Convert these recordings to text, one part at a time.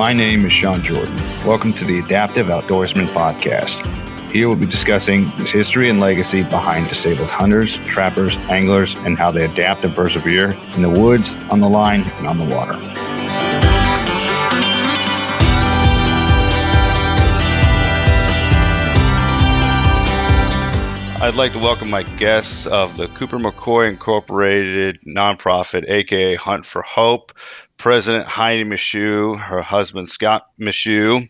My name is Sean Jordan. Welcome to the Adaptive Outdoorsman Podcast. Here we'll be discussing the history and legacy behind disabled hunters, trappers, anglers, and how they adapt and persevere in the woods, on the line, and on the water. I'd like to welcome my guests of the Cooper McCoy Incorporated nonprofit, aka Hunt for Hope, President Heidi Meshew, her husband Scott Meshew.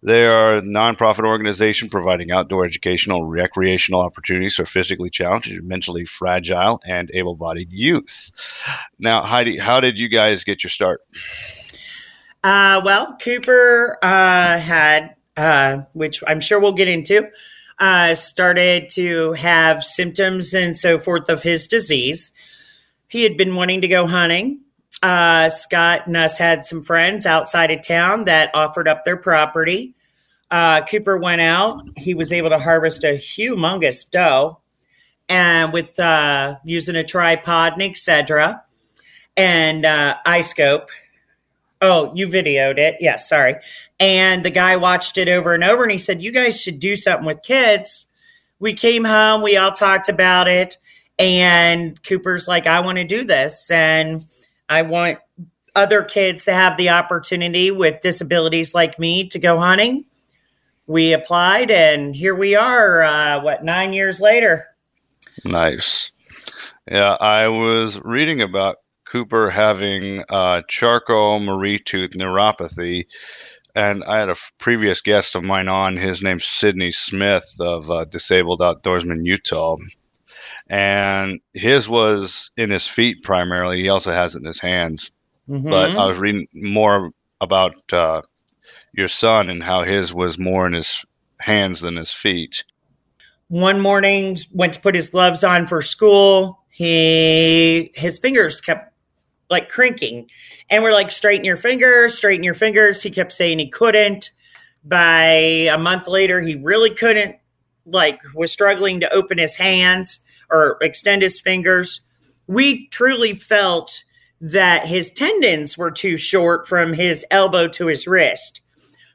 They are a nonprofit organization providing outdoor educational recreational opportunities for physically challenged, mentally fragile, and able bodied youth. Now, Heidi, how did you guys get your start? Uh, well, Cooper uh, had, uh, which I'm sure we'll get into, uh, started to have symptoms and so forth of his disease. He had been wanting to go hunting. Uh, Scott and us had some friends outside of town that offered up their property. Uh, Cooper went out. He was able to harvest a humongous doe, and with uh, using a tripod and etc. and uh, iScope. Oh, you videoed it. Yes, sorry. And the guy watched it over and over and he said, You guys should do something with kids. We came home, we all talked about it. And Cooper's like, I want to do this. And I want other kids to have the opportunity with disabilities like me to go hunting. We applied, and here we are, uh, what, nine years later? Nice. Yeah, I was reading about Cooper having uh, Charcot-Marie Tooth neuropathy and I had a previous guest of mine on. His name's Sydney Smith of uh, Disabled Outdoorsman Utah, and his was in his feet primarily. He also has it in his hands. Mm-hmm. But I was reading more about uh, your son and how his was more in his hands than his feet. One morning, went to put his gloves on for school. He his fingers kept like cranking, and we're like, straighten your fingers, straighten your fingers. He kept saying he couldn't. By a month later, he really couldn't, like, was struggling to open his hands or extend his fingers. We truly felt that his tendons were too short from his elbow to his wrist.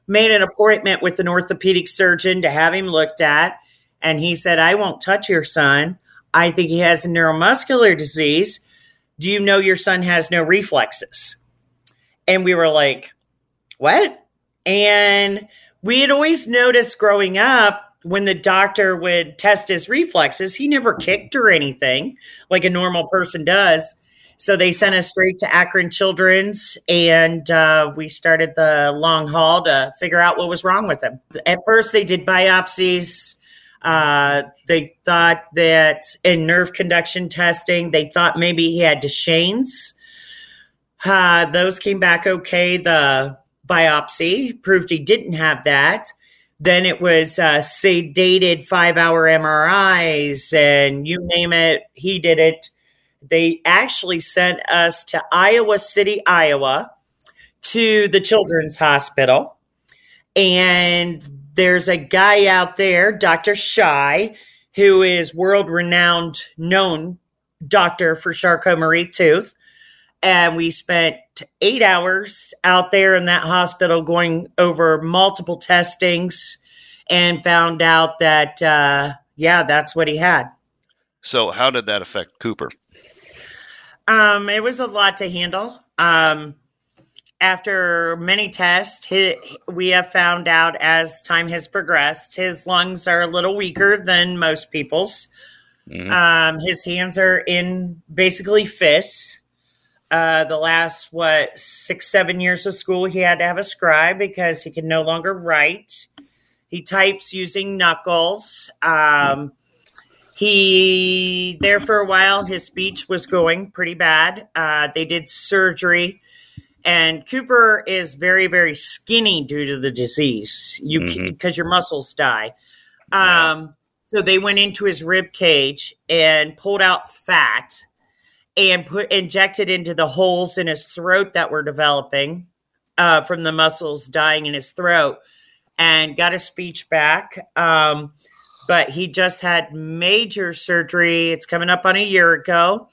Made an appointment with an orthopedic surgeon to have him looked at. And he said, I won't touch your son. I think he has a neuromuscular disease. Do you know your son has no reflexes? And we were like, what? And we had always noticed growing up when the doctor would test his reflexes, he never kicked or anything like a normal person does. So they sent us straight to Akron Children's, and uh, we started the long haul to figure out what was wrong with him. At first, they did biopsies. Uh, they thought that in nerve conduction testing, they thought maybe he had Duchenne's, uh, those came back okay. The biopsy proved he didn't have that. Then it was uh, sedated five hour MRIs and you name it, he did it. They actually sent us to Iowa City, Iowa, to the Children's Hospital. And there's a guy out there, Dr. Shy, who is world renowned, known doctor for Charcot-Marie Tooth and we spent eight hours out there in that hospital going over multiple testings and found out that uh, yeah that's what he had. So how did that affect cooper? Um, it was a lot to handle. Um, after many tests he, we have found out as time has progressed his lungs are a little weaker than most people's. Mm-hmm. um, his hands are in basically fists uh, the last what six seven years of school he had to have a scribe because he can no longer write. He types using knuckles. Um, he there for a while his speech was going pretty bad. Uh, they did surgery. And cooper is very very skinny due to the disease. You because mm-hmm. your muscles die. Um, yeah. so they went into his rib cage and pulled out fat and put injected into the holes in his throat that were developing uh, from the muscles dying in his throat and got his speech back. Um, but he just had major surgery. It's coming up on a year ago.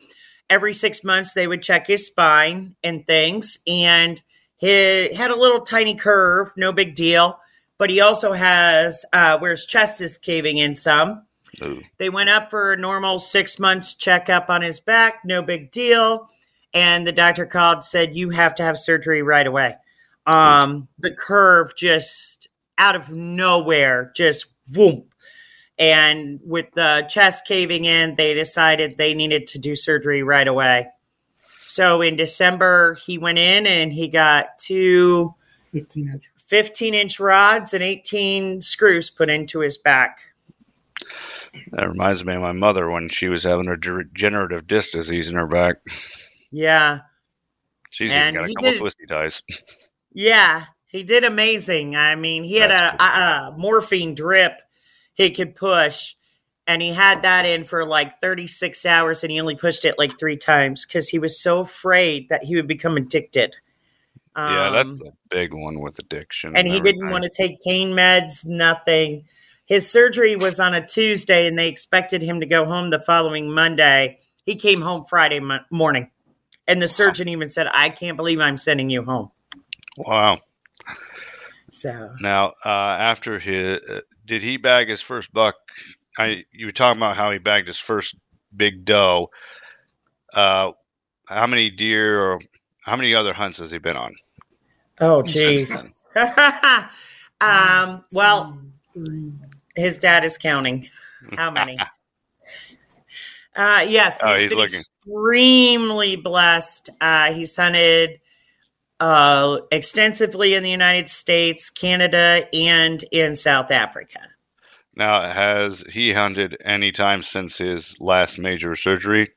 Every six months, they would check his spine and things. And He had a little tiny curve, no big deal. But he also has uh, where his chest is caving in some. Ooh. They went up for a normal six months checkup on his back, no big deal. And the doctor called, said, You have to have surgery right away. Um, the curve just out of nowhere, just boom. And with the chest caving in, they decided they needed to do surgery right away. So in December, he went in and he got two 15 inch. 15 inch rods and 18 screws put into his back. That reminds me of my mother when she was having a degenerative disc disease in her back. Yeah. She's And even got a couple did- twisty ties. Yeah, he did amazing. I mean, he had a, a, a morphine drip he could push, and he had that in for like 36 hours, and he only pushed it like three times because he was so afraid that he would become addicted. yeah, that's Um, a big one with addiction. and he didn't want to take pain meds, nothing. His surgery was on a Tuesday, and they expected him to go home the following Monday. He came home Friday mo- morning, and the surgeon even said, "I can't believe I'm sending you home." Wow. So Now, uh, after his, uh, did he bag his first buck? I you were talking about how he bagged his first big doe. Uh, how many deer or how many other hunts has he been on? Oh, Since jeez. um, well, Three. His dad is counting. How many? uh, yes, Oh, he's he's been looking. extremely blessed. Uh, he's hunted uh, extensively in the United States, Canada, and in South Africa. Now, has he hunted any time since his last major surgery?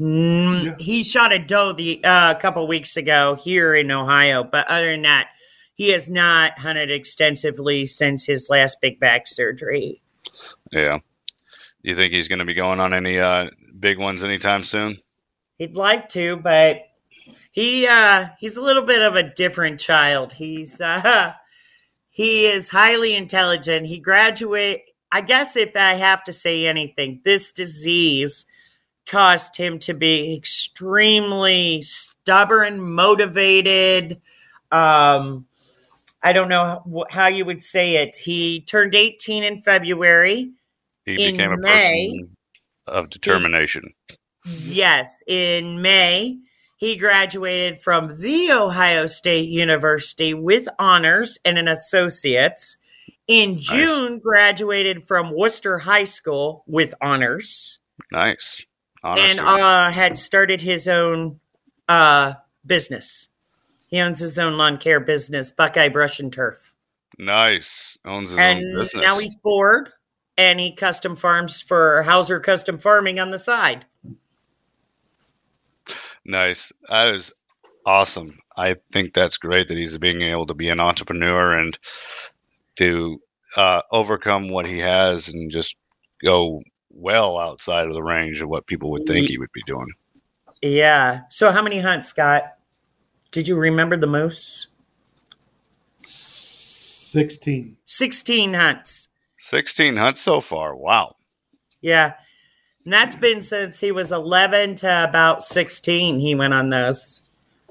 Mm, Yeah. He shot a doe the uh, a couple weeks ago here in Ohio, but other than that, he has not hunted extensively since his last big back surgery. Yeah. Do You think he's going to be going on any uh, big ones anytime soon? He'd like to, but he uh he's a little bit of a different child. He's uh he is highly intelligent. He graduate I guess if I have to say anything, this disease caused him to be extremely stubborn, motivated. Um I don't know how you would say it. He turned 18 in February. He In became a May- person of determination. Yes, in May, he graduated from The Ohio State University with honors and an associate's. In June, graduated from Wooster High School with honors Nice. and uh, had started his own uh, business. He owns his own lawn care business, Buckeye Brush and Turf. nice. Owns his own business. and business. now he's bored and he custom farms for Hauser Custom Farming on the side. Nice. That is awesome. I think that's great that he's being able to be an entrepreneur and to uh, overcome what he has and just go well outside of the range of what people would think he would be doing. Yeah. So how many hunts, Scott? Did you remember the moose? 16. 16 hunts. 16 hunts so far. Wow. Yeah. And that's been since he was 11 to about 16. He went on those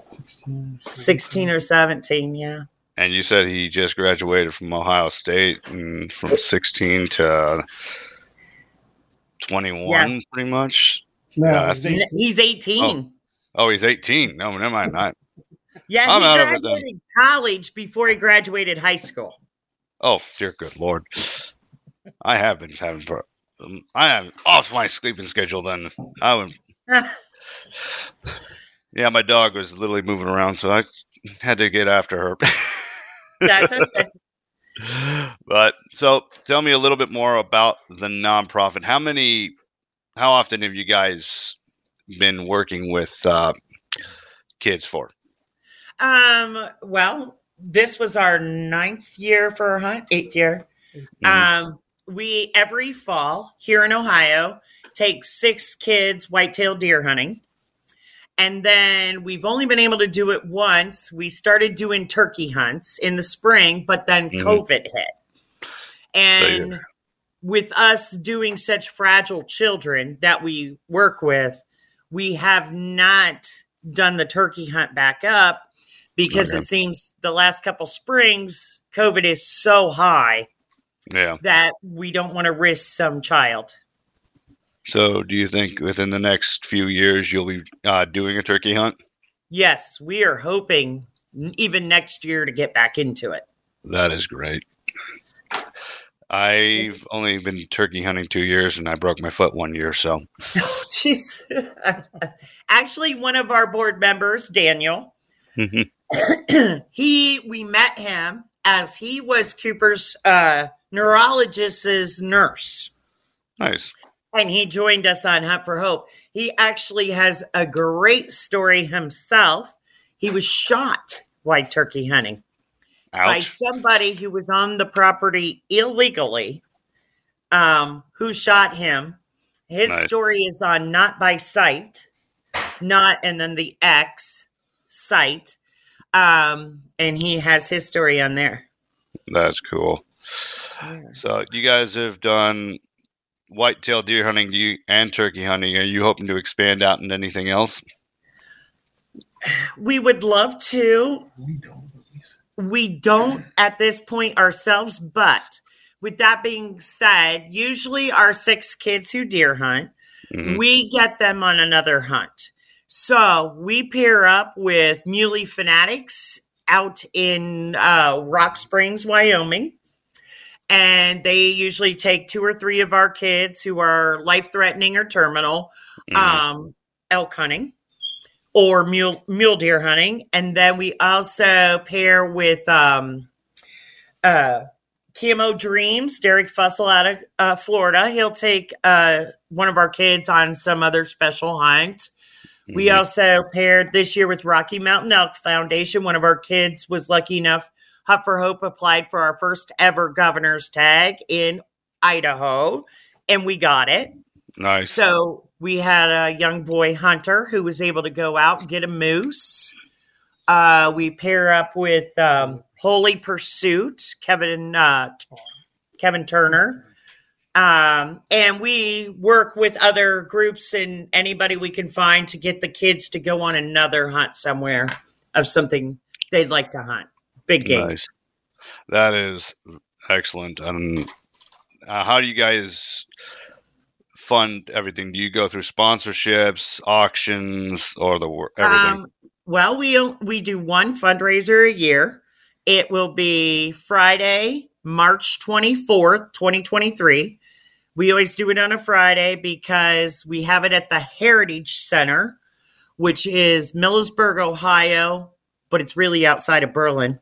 16. 16 or 17. Yeah. And you said he just graduated from Ohio State and from 16 to 21, Yeah. pretty much. No, Yeah, he's 18. He's 18. Oh, he's 18. No, never mind. Not. Yeah. I'm he out of it graduated college before he graduated high school. Oh, dear good lord. I have been having. um, I am off my sleeping schedule. Then I would. Yeah, my dog was literally moving around, so I had to get after her. That's okay. but so, tell me a little bit more about the nonprofit. How many? How often have you guys been working with uh, kids for? Um, well, this was our ninth year for our hunt, eighth year. Mhm. Um, we every fall here in Ohio take six kids whitetail deer hunting. And then we've only been able to do it once. We started doing turkey hunts in the spring, but then Mhm. COVID hit. And with us doing such fragile children that we work with, we have not done the turkey hunt back up because Okay. it seems the last couple springs COVID is so high Yeah. that we don't want to risk some child. So, do you think within the next few years you'll be uh, doing a turkey hunt? Yes, we are hoping even next year to get back into it. That is great. I've only been turkey hunting two years, and I broke my foot one year. So, Jeez. Actually, one of our board members, Daniel, he we met him as he was Cooper's uh, neurologist's nurse, nice. and he joined us on Hunt for Hope. He actually has a great story himself. He was shot while turkey hunting by somebody who was on the property illegally, um, who shot him. His Nice. story is on Not by Sight, not, and then the X site. Um, and he has his story on there. That's cool. So, you guys have done whitetail deer hunting you, and turkey hunting. Are you hoping to expand out into anything else? We would love to. We don't, we don't at this point ourselves, but with that being said, usually our six kids who deer hunt, Mhm. we get them on another hunt. So we pair up with Muley Fanatics out in uh, Rock Springs, Wyoming. And they usually take two or three of our kids who are life threatening or terminal Mhm. um, elk hunting or mule, mule deer hunting. And then we also pair with um, uh, Camo Dreams, Derek Fussell out of uh, Florida. He'll take uh, one of our kids on some other special hunt. We Mhm. also paired this year with Rocky Mountain Elk Foundation. One of our kids was lucky enough, Hunt for Hope applied for our first ever governor's tag in Idaho, and we got it. nice. So we had a young boy hunter who was able to go out and get a moose. Uh, we pair up with um, Holy Pursuit, Kevin uh, Kevin Turner, um, and we work with other groups and anybody we can find to get the kids to go on another hunt somewhere of something they'd like to hunt. Big game. Nice. That is excellent. And uh, how do you guys fund everything? Do you go through sponsorships, auctions, or the everything? Um, well, we we do one fundraiser a year. It will be Friday, March twenty fourth, twenty twenty three. We always do it on a Friday because we have it at the Heritage Center, which is Millersburg, Ohio, but it's really outside of Berlin.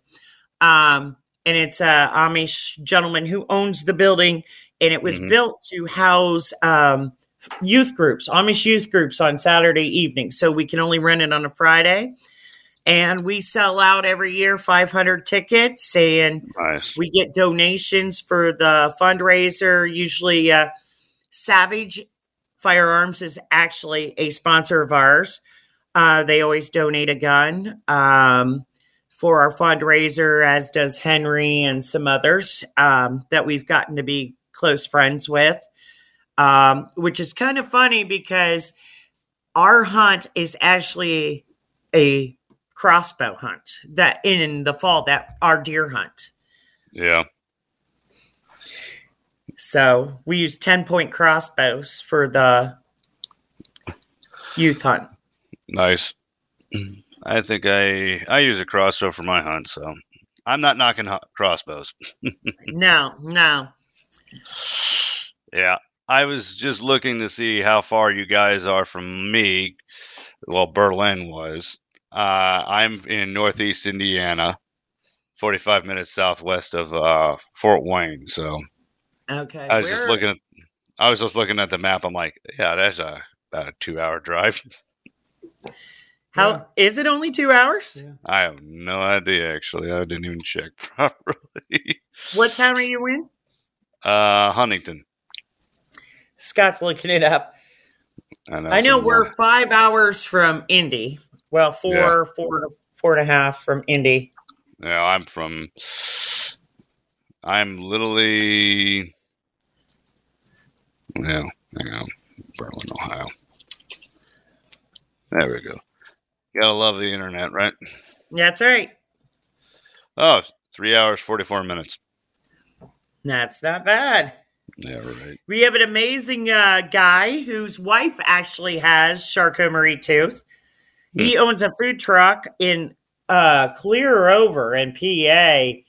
Um, and it's a Amish gentleman who owns the building, and it was Mhm. built to house um, youth groups, Amish youth groups on Saturday evening. So we can only rent it on a Friday. And we sell out every year 500 tickets, and nice. we get donations for the fundraiser. Usually, uh, Savage Firearms is actually a sponsor of ours. Uh, they always donate a gun um, for our fundraiser, as does Henry and some others um, that we've gotten to be close friends with. Um, which is kind of funny because our hunt is actually a crossbow hunt that in the fall that our deer hunt. Yeah. So we use 10 point crossbows for the youth hunt. Nice. I think I I use a crossbow for my hunt, so I'm not knocking crossbows. No, no. Yeah, I was just looking to see how far you guys are from me. Well, Berlin was. Uh, I'm in Northeast Indiana, 45 minutes southwest of uh, Fort Wayne. So Okay. I was just looking at. I was just looking at the map. I'm like, yeah, that's a about a two hour drive. How is it only two hours? Yeah. I have no idea actually. I didn't even check properly. What town are you in? Uh, Huntington. Scott's looking it up. I know, I know we're five hours from Indy. Well, four, four four and a half from Indy. Yeah, I'm from. I'm literally. No, hang on, Berlin, Ohio. There we go. You gotta love the internet, right? That's right. Oh, three hours, 44 minutes. That's not bad. Yeah, right. We have an amazing uh, guy whose wife actually has Charcot Marie Tooth. He owns a food truck in uh, Clear Over in PA,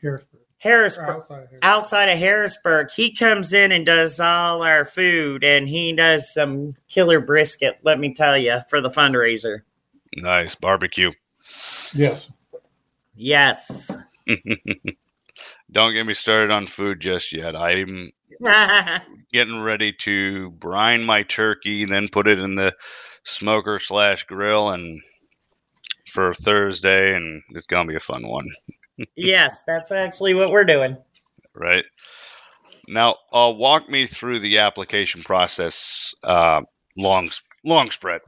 Harrisburg. Harrisburg, outside of Harrisburg. outside of Harrisburg. He comes in and does all our food, and he does some killer brisket. Let me tell you, for the fundraiser. Nice barbecue. Yes. Yes. Don't get me started on food just yet. I'm getting ready to brine my turkey, and then put it in the smoker slash grill, and for Thursday, and it's gonna be a fun one, yes, that's actually what we're doing. right? Now, uh, walk me through the application process. Uh, long, long spread.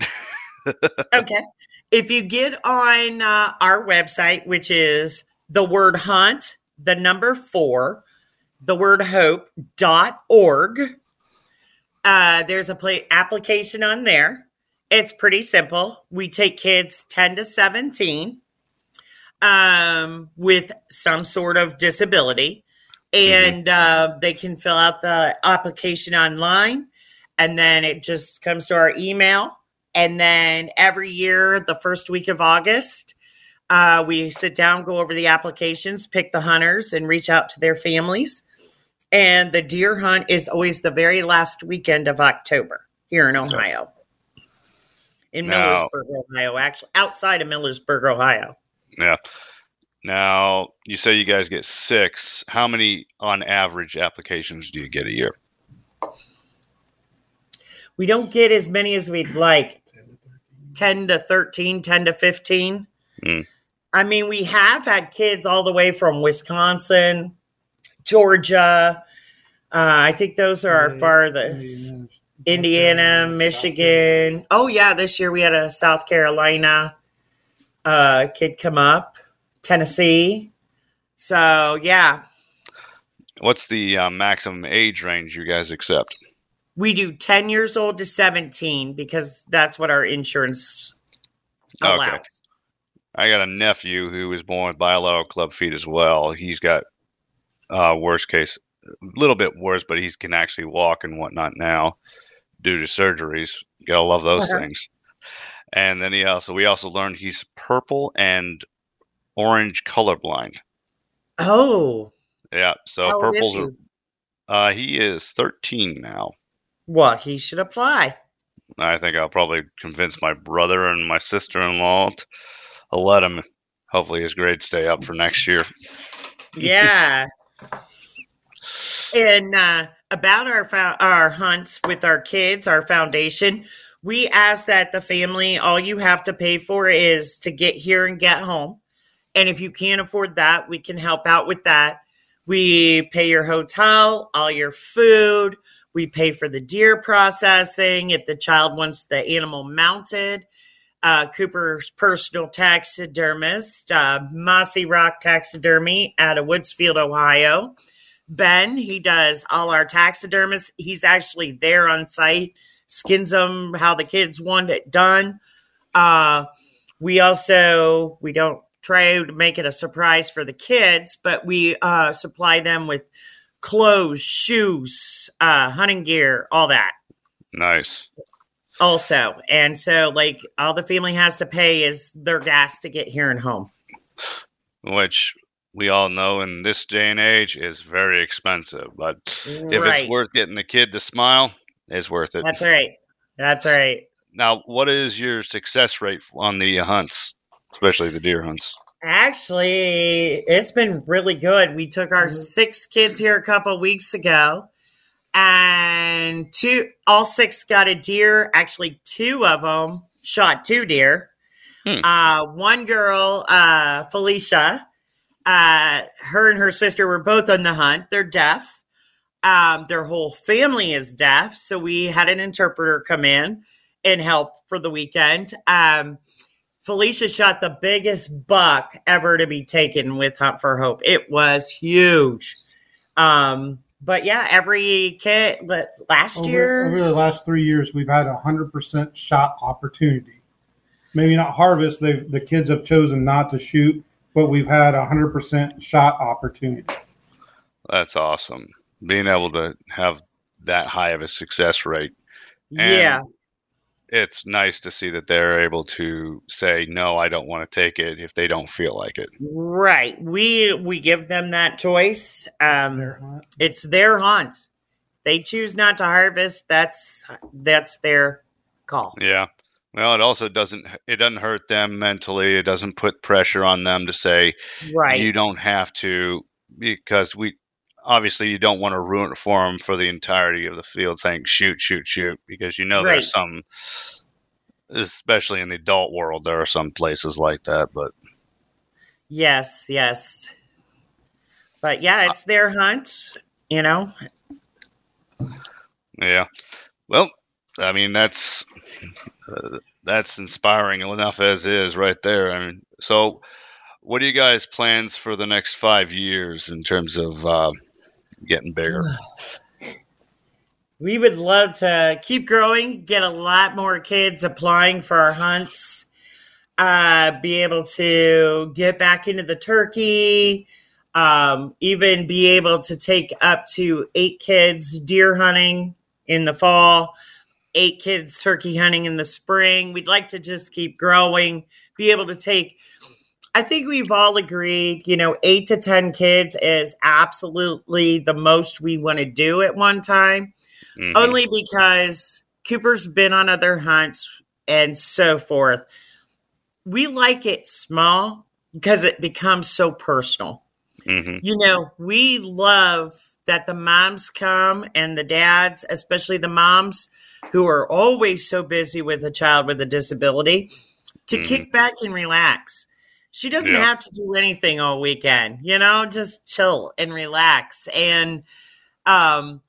okay. If you get on uh, our website, which is the word hunt, the number four, the word hope dot org, uh, there's a play application on there. It's pretty simple. We take kids 10 to 17 um, with some sort of disability, and uh, they can fill out the application online, and then it just comes to our email. And then every year, the first week of August, uh, we sit down, go over the applications, pick the hunters, and reach out to their families. And the deer hunt is always the very last weekend of October here in Ohio. In Now- Millersburg, Ohio, actually, outside of Millersburg, Ohio. yeah. Now, you say you guys get six. How many, on average, applications do you get a year? We don't get as many as we'd like 10 to 13. 10 to 13, 10 to 15. Mm. I mean, we have had kids all the way from Wisconsin, Georgia. Uh, I think those are our farthest. Indiana, Michigan. Oh yeah, this year we had a South Carolina uh, kid come up, Tennessee. So yeah, What's the uh, maximum age range you guys accept? we do ten years old to seventeen because that's what our insurance Okay. allows. I got a nephew who was born with bilateral club feet as well. He's got uh, worst case, a little bit worse, but he can actually walk and whatnot now due to surgeries. You gotta love those Uh-huh. things. And then he also, we also learned he's purple and orange colorblind. Oh, Yeah, so how purples he? are. Uh, he is 13 now. Well, he should apply. I think I'll probably convince my brother and my sister-in-law to I'll let him. Hopefully, his grades stay up for next year. Yeah. and uh, about our our hunts with our kids, our foundation, we ask that the family all you have to pay for is to get here and get home. And if you can't afford that, we can help out with that. We pay your hotel, all your food. We pay for the deer processing if the child wants the animal mounted. Uh, Cooper's personal taxidermist, uh, Mossy Rock Taxidermy out of Woodsfield, Ohio. Ben, he does all our taxidermists. He's actually there on site, skins them how the kids want it done. Uh, we also we don't try to make it a surprise for the kids, but we uh, supply them with clothes, shoes, uh, hunting gear, all that Nice. also. And so, like, all the family has to pay is their gas to get here and home. which we all know in this day and age is very expensive. But if it's worth getting the kid to smile, it's worth it. That's right. That's right. Now, what is your success rate on the hunts, especially the deer hunts? Actually, it's been really good. We took our Mhm. six kids here a couple weeks ago, and two, all six got a deer. Actually, two of them shot two deer. Hmm. Uh, one girl, uh, Felicia, uh, her and her sister were both on the hunt. They're deaf. Um, their whole family is deaf, so we had an interpreter come in and help for the weekend. Um, Felicia shot the biggest buck ever to be taken with Hunt for Hope. It was huge. Um, but yeah, every kid last Over, year, over the last three years, we've had a hundred percent shot opportunity. maybe not harvest. They've the kids have chosen not to shoot, but we've had a hundred percent shot opportunity. That's awesome. Being able to have that high of a success rate. And yeah. It's nice to see that they're able to say, no, I don't want to take it if they don't feel like it. Right. We we give them that choice. Um Their hunt. it's their hunt. They choose not to harvest. That's that's their call. Yeah. Well, it also doesn't it doesn't hurt them mentally. It doesn't put pressure on them to say Right. you don't have to because we obviously you don't want to ruin it for them for the entirety of the field saying shoot shoot shoot because you know Right. there's some especially in the adult world there are some places like that but yes, yes. But yeah, it's their hunt, you know. yeah well i mean that's that's inspiring enough as is right there. I mean so what are you guys plans for the next five years in terms of uh, getting bigger? We would love to keep growing, get a lot more kids applying for our hunts, uh, be able to get back into the turkey, um, even be able to take up to eight kids deer hunting in the fall, eight kids turkey hunting in the spring. We'd like to just keep growing, be able to take. I think we've all agreed, you know, eight to 10 kids is absolutely the most we want to do at one time Mhm. only because Cooper's been on other hunts and so forth. We like it small because it becomes so personal. Mhm. You know, we love that the moms come and the dads, especially the moms who are always so busy with a child with a disability, to Mhm. kick back and relax. She doesn't Yeah. have to do anything all weekend, you know, just chill and relax. And um,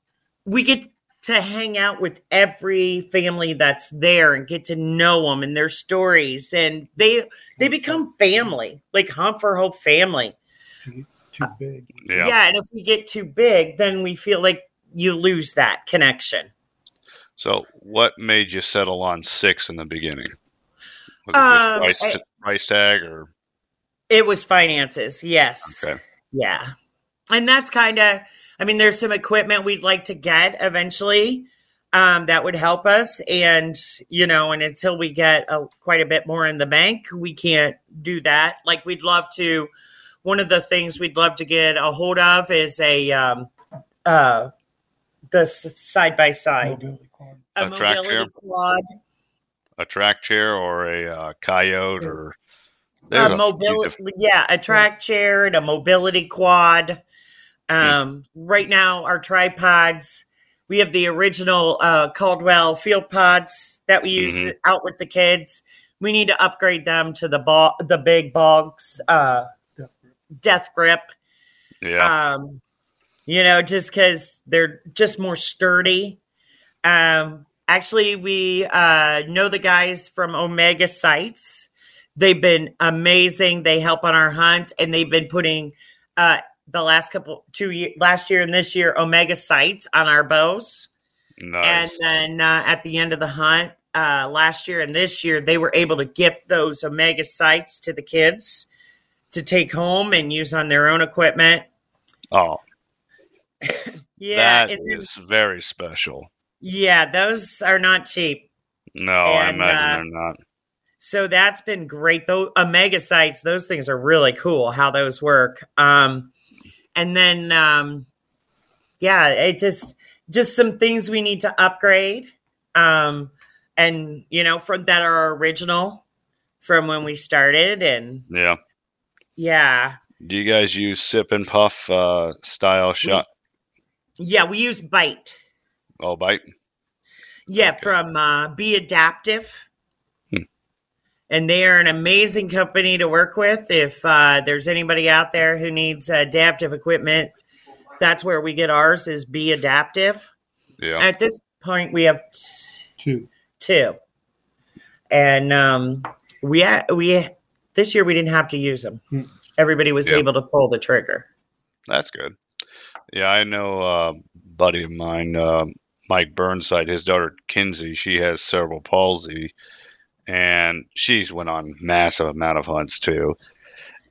we get to hang out with every family that's there and get to know them and their stories and they they become family like hunt for hope family Too big. yeah yeah. and if we get too big then we feel like you lose that connection So, what made you settle on six in the beginning? Was it Um, price, I- price tag or it was finances yes okay? Yeah. And that's kind of, I mean, there's some equipment we'd like to get eventually um, that would help us. And, you know, and until we get a, quite a bit more in the bank, we can't do that. Like, we'd love to, one of the things we'd love to get a hold of is a, um, uh, the side by side, a, A track mobility chair? quad, A track chair or a uh, coyote or a there's a mobility, yeah, a track chair and a mobility quad. Um, right now, our tripods, we have the original uh, Caldwell field pods that we use Mhm. out with the kids. We need to upgrade them to the ball, the big bogs, uh, Death grip. death grip. yeah. Um, you know, just because they're just more sturdy. Um, actually, we uh, know the guys from Omega Sites. They've been amazing. They help on our hunt, and they've been putting uh, the last couple two year, last year and this year Omega Sites on our bows. Nice. And then uh, at the end of the hunt uh, last year and this year, they were able to gift those Omega sites to the kids to take home and use on their own equipment. oh, Yeah, that is very special. yeah, those are not cheap. No, I And, imagine uh, they're not. So that's been great. Though Omega sites, those things are really cool how those work. Um, and then um, yeah, it just just some things we need to upgrade. Um, and you know, from that are original from when we started, and Yeah. yeah, Do you guys use sip and puff uh, style shot? Yeah, we use Bite. Oh, bite. Yeah, Okay. from uh, Be Adaptive. Hmm. And they are an amazing company to work with. If uh, there's anybody out there who needs adaptive equipment, that's where we get ours is Be Adaptive. Yeah. At this point, we have t- Two. two. And um, we, ha- we this year we didn't have to use them. Hmm. Everybody was Yeah. able to pull the trigger. That's good. Yeah, I know a buddy of mine, uh, Mike Burnside, his daughter Kinsey, she has cerebral palsy. and she's went on massive amount of hunts too.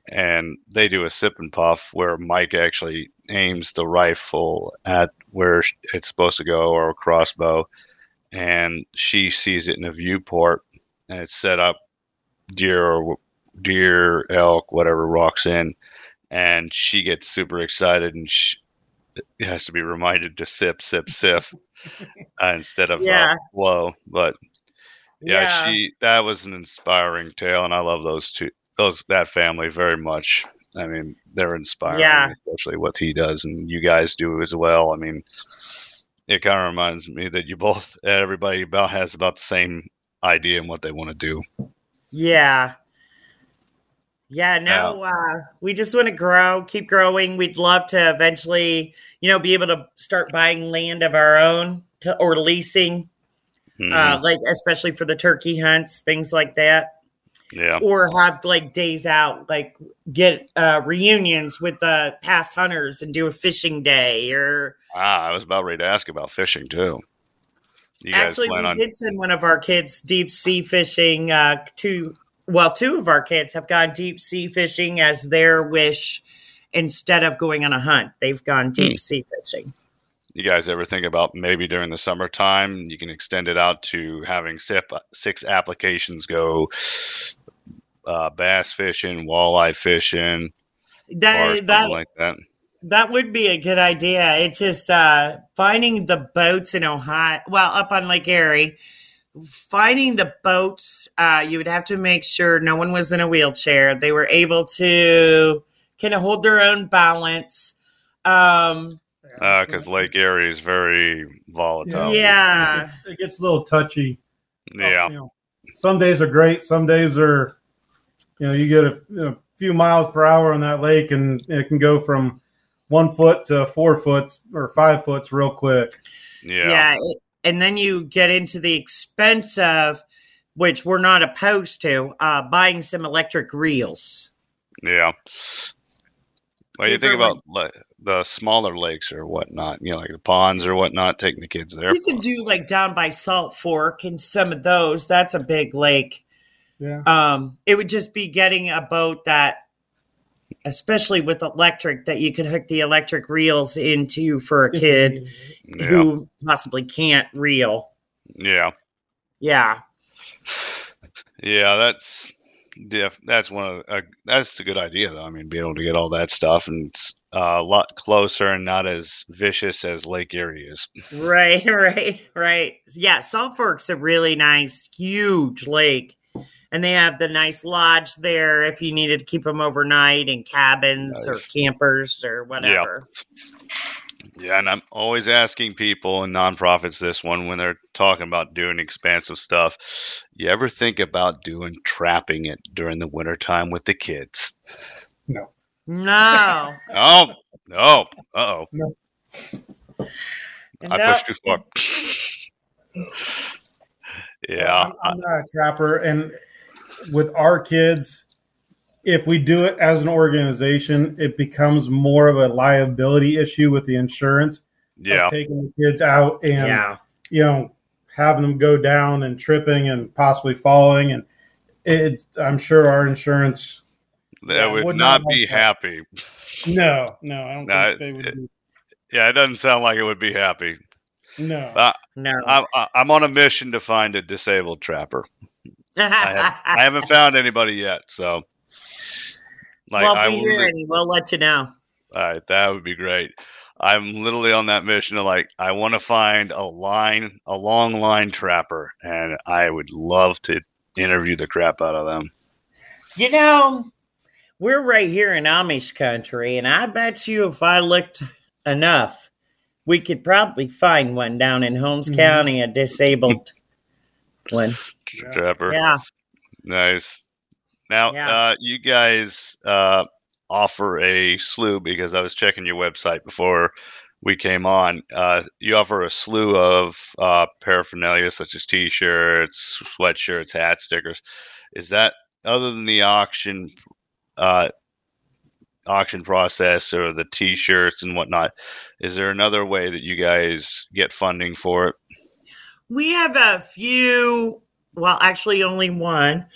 And they do a sip and puff where Mike actually aims the rifle at where it's supposed to go or a crossbow, and she sees it in a viewport, and it's set up deer or deer, elk, whatever rocks in, and she gets super excited and she has to be reminded to sip, sip, sip uh, instead of Yeah. uh, blow. But yeah, Yeah. she that was an inspiring tale, and I love those two, those that family very much. I mean, they're inspiring, Yeah. especially what he does, and you guys do as well. I mean, it kind of reminds me that you both, everybody about has about the same idea and what they want to do. Yeah. Yeah, no, uh, we just want to grow, keep growing. We'd love to eventually, you know, be able to start buying land of our own to, or leasing, Mhm. uh, like especially for the turkey hunts, things like that. yeah, Or have like days out, like get uh, reunions with the past hunters and do a fishing day. Or ah, I was about ready to ask about fishing too. You actually, we on? did send one of our kids deep sea fishing. Uh, to well, two of our kids have gone deep sea fishing as their wish instead of going on a hunt. They've gone deep Hmm. sea fishing. You guys ever think about maybe during the summertime you can extend it out to having six, six applications go uh, bass fishing, walleye fishing, or That something that like that? that would be a good idea. It's just uh, finding the boats in Ohio. Well, up on Lake Erie, finding the boats. Uh, you would have to make sure no one was in a wheelchair. They were able to kind of hold their own balance. Um, Because Lake Erie is very volatile. Yeah. It gets, it gets a little touchy. Yeah. You know, some days are great. Some days are, you know, you get a, you know, few miles per hour on that lake, and it can go from one foot to four foot or five foots real quick. Yeah. yeah. it- and then you get into the expense of, which we're not opposed to, uh, buying some electric reels. Yeah. Well, you think about like, the smaller lakes or whatnot, you know, like the ponds or whatnot, taking the kids there. You can do like down by Salt Fork and some of those. That's a big lake. Yeah. Um, it would just be getting a boat that, especially with electric, that you could hook the electric reels into for a kid yeah. who possibly can't reel. Yeah. Yeah. Yeah, that's def- that's one of uh, that's a good idea though. I mean, being able to get all that stuff and it's uh, a lot closer and not as vicious as Lake Erie is. Right, right, right. Yeah, Salt Fork's a really nice, huge lake. And they have the nice lodge there if you needed to keep them overnight and cabins or campers or whatever. Yeah, and I'm always asking people and nonprofits this one when they're talking about doing expansive stuff. You ever think about doing trapping it during the wintertime with the kids? No. No. oh, no. Uh oh. I No. pushed too far. yeah. I'm, I'm not a trapper, and with our kids, if we do it as an organization, it becomes more of a liability issue with the insurance. of Yeah. taking the kids out and Yeah. you know having them go down and tripping and possibly falling, and it. I'm sure our insurance. They Yeah, would would not not be like that. happy. No, no, I don't No, think they it- would. Be, Yeah, it doesn't sound like it would be happy. no, But No. I'm, I- I'm on a mission to find a disabled trapper. I, have, I haven't found anybody yet, so like well, if I we will, hear any, we'll let you know. all right, that would be great. I'm literally on that mission of like I want to find a line, a long line trapper, and I would love to interview the crap out of them. You know, we're right here in Amish country, and I bet you if I looked enough, we could probably find one down in Holmes Mhm. County, a disabled one. Yeah. Trapper, Yeah. nice. Now, Yeah. uh, you guys uh, offer a slew because I was checking your website before we came on. Uh, you offer a slew of uh, paraphernalia such as T-shirts, sweatshirts, hat stickers. Is that other than the auction uh, auction process or the T-shirts and whatnot? Is there another way that you guys get funding for it? We have a few well, actually, only one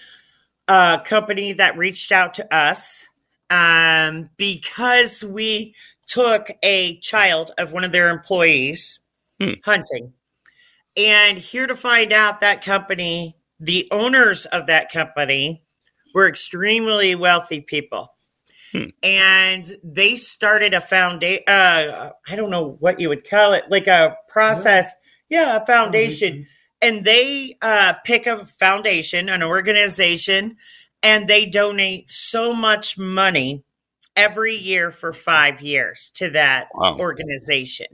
uh, company that reached out to us um, because we took a child of one of their employees Hmm. hunting. And here to find out that company, the owners of that company were extremely wealthy people. Hmm. And they started a foundation, uh, I don't know what you would call it, like a process. Yeah, a foundation and they uh, pick a foundation, an organization, and they donate so much money every year for five years to that Wow. organization.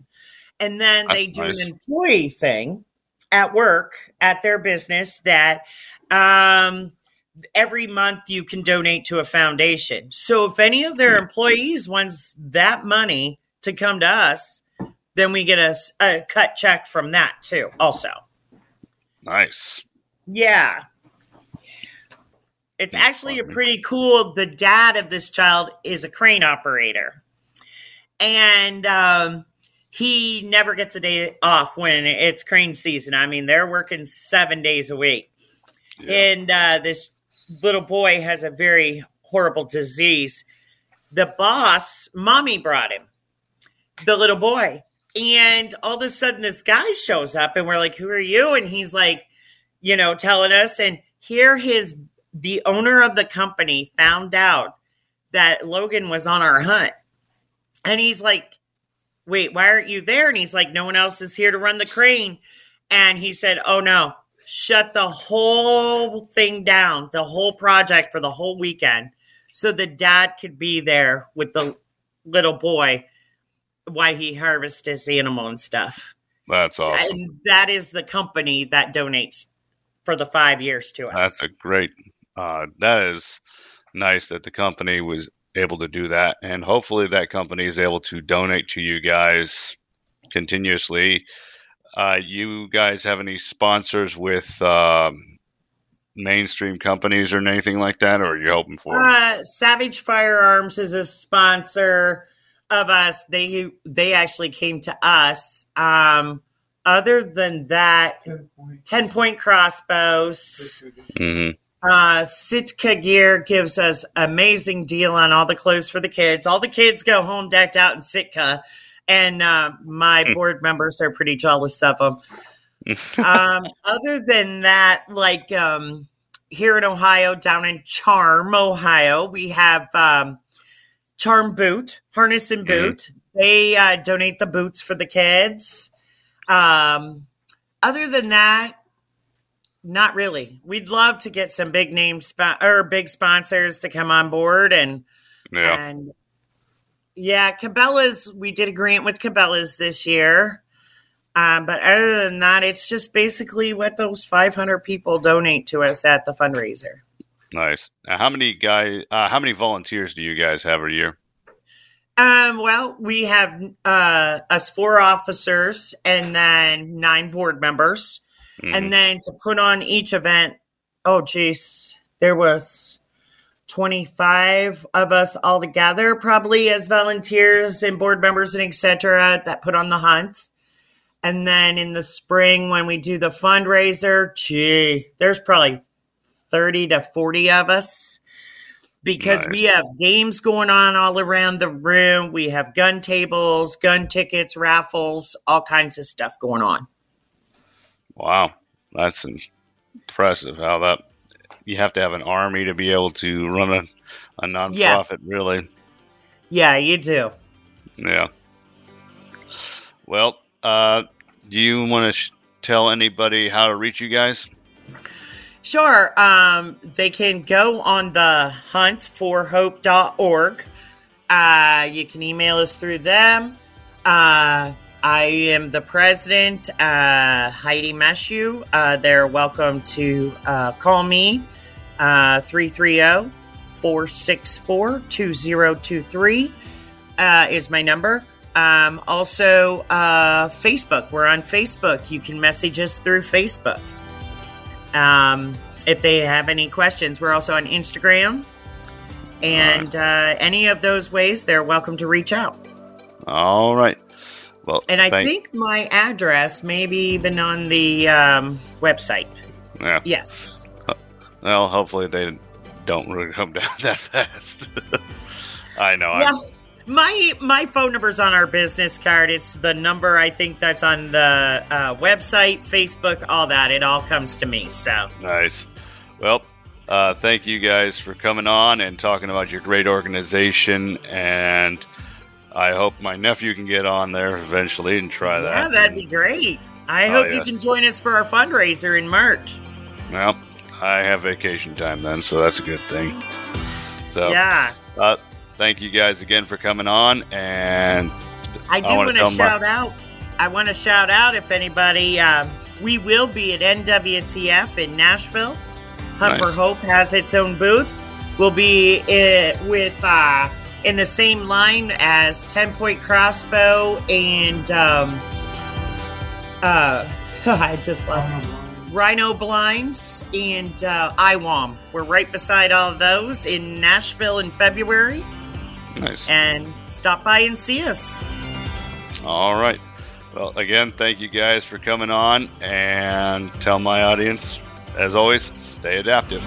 And then they That's do nice. an employee thing at work at their business that um, every month you can donate to a foundation. So if any of their employees wants that money to come to us, then we get a cut check from that too, also. Nice. Yeah. It's actually a pretty cool. The dad of this child is a crane operator. And um, he never gets a day off when it's crane season. I mean, they're working seven days a week. Yeah. And uh, this little boy has a very horrible disease. The boss, mommy brought him, the little boy. And all of a sudden, this guy shows up, and we're like, Who are you? And he's like, You know, telling us. And here, his the owner of the company found out that Logan was on our hunt. And he's like, Wait, why aren't you there? And he's like, No one else is here to run the crane. And he said, Oh no, shut the whole thing down, the whole project for the whole weekend. So the dad could be there with the little boy while he harvests his animal and stuff. That's awesome. And that is the company that donates for the five years to us. That's a great. Uh, that is nice that the company was able to do that, and hopefully that company is able to donate to you guys continuously. Uh, you guys have any sponsors with um, mainstream companies or anything like that, or are you hoping for? Uh, Savage Firearms is a sponsor of us. They they actually came to us. Um, other than that, ten point crossbows. hmm Uh, Sitka Gear gives us amazing deal on all the clothes for the kids. All the kids go home decked out in Sitka, and uh, my Hmm. board members are pretty jealous of them. um, other than that, like um, here in Ohio, down in Charm, Ohio, we have um, Charm Boot, Harness and Mhm. Boot. They uh, donate the boots for the kids. Um, other than that, not really. We'd love to get some big name spo- or big sponsors to come on board and Yeah. and yeah, Cabela's. We did a grant with Cabela's this year, um, but other than that, it's just basically what those 500 people donate to us at the fundraiser. Nice. Now, how many guys? Uh, how many volunteers do you guys have a year? Um, well, we have uh, us four officers and then nine board members. Mhm. and then to put on each event oh geez there was 25 of us all together probably as volunteers and board members and etc that put on the hunt and then in the spring when we do the fundraiser gee there's probably 30 to 40 of us because we have games going on all around the room we have gun tables gun tickets raffles all kinds of stuff going on Wow, that's impressive. How that you have to have an army to be able to run a, a nonprofit, really. yeah you do Yeah. Well, uh, do you want to sh- tell anybody how to reach you guys? Sure. Um, they can go on the huntforhope.org. Uh, you can email us through them. Uh, I am the president, uh, Heidi Meshew. Uh, they're welcome to uh, call me, uh, 330 464 2023 uh, is my number. Um, also, uh, Facebook. We're on Facebook. You can message us through Facebook. Um, if they have any questions, we're also on Instagram. And uh, any of those ways, they're welcome to reach out. All right. Well, And I think my address may be even on the um, website. Yeah. Yes. Well, hopefully they don't really come down that fast. I know. Well, my my phone number's on our business card. It's the number I think that's on the uh, website, Facebook, all that. It all comes to me. So Nice. Well, uh, thank you guys for coming on and talking about your great organization. And I hope my nephew can get on there eventually and try that. yeah, that'd be great. I Oh, hope yeah. you can join us for our fundraiser in March. Well, I have vacation time then, so that's a good thing. So, Yeah, uh, thank you guys again for coming on. And I do wanna want to tell my- shout out. I want to shout out if anybody. Um, we will be at NWTF in Nashville. Hunt for Hope has its own booth. We'll be uh, with uh, in the same line as Ten Point Crossbow and um, uh, I just lost Rhino Blinds and uh, IWAM. We're right beside all of those in Nashville in February. Nice. And stop by and see us. All right. Well, again, thank you guys for coming on and tell my audience, as always, stay adaptive.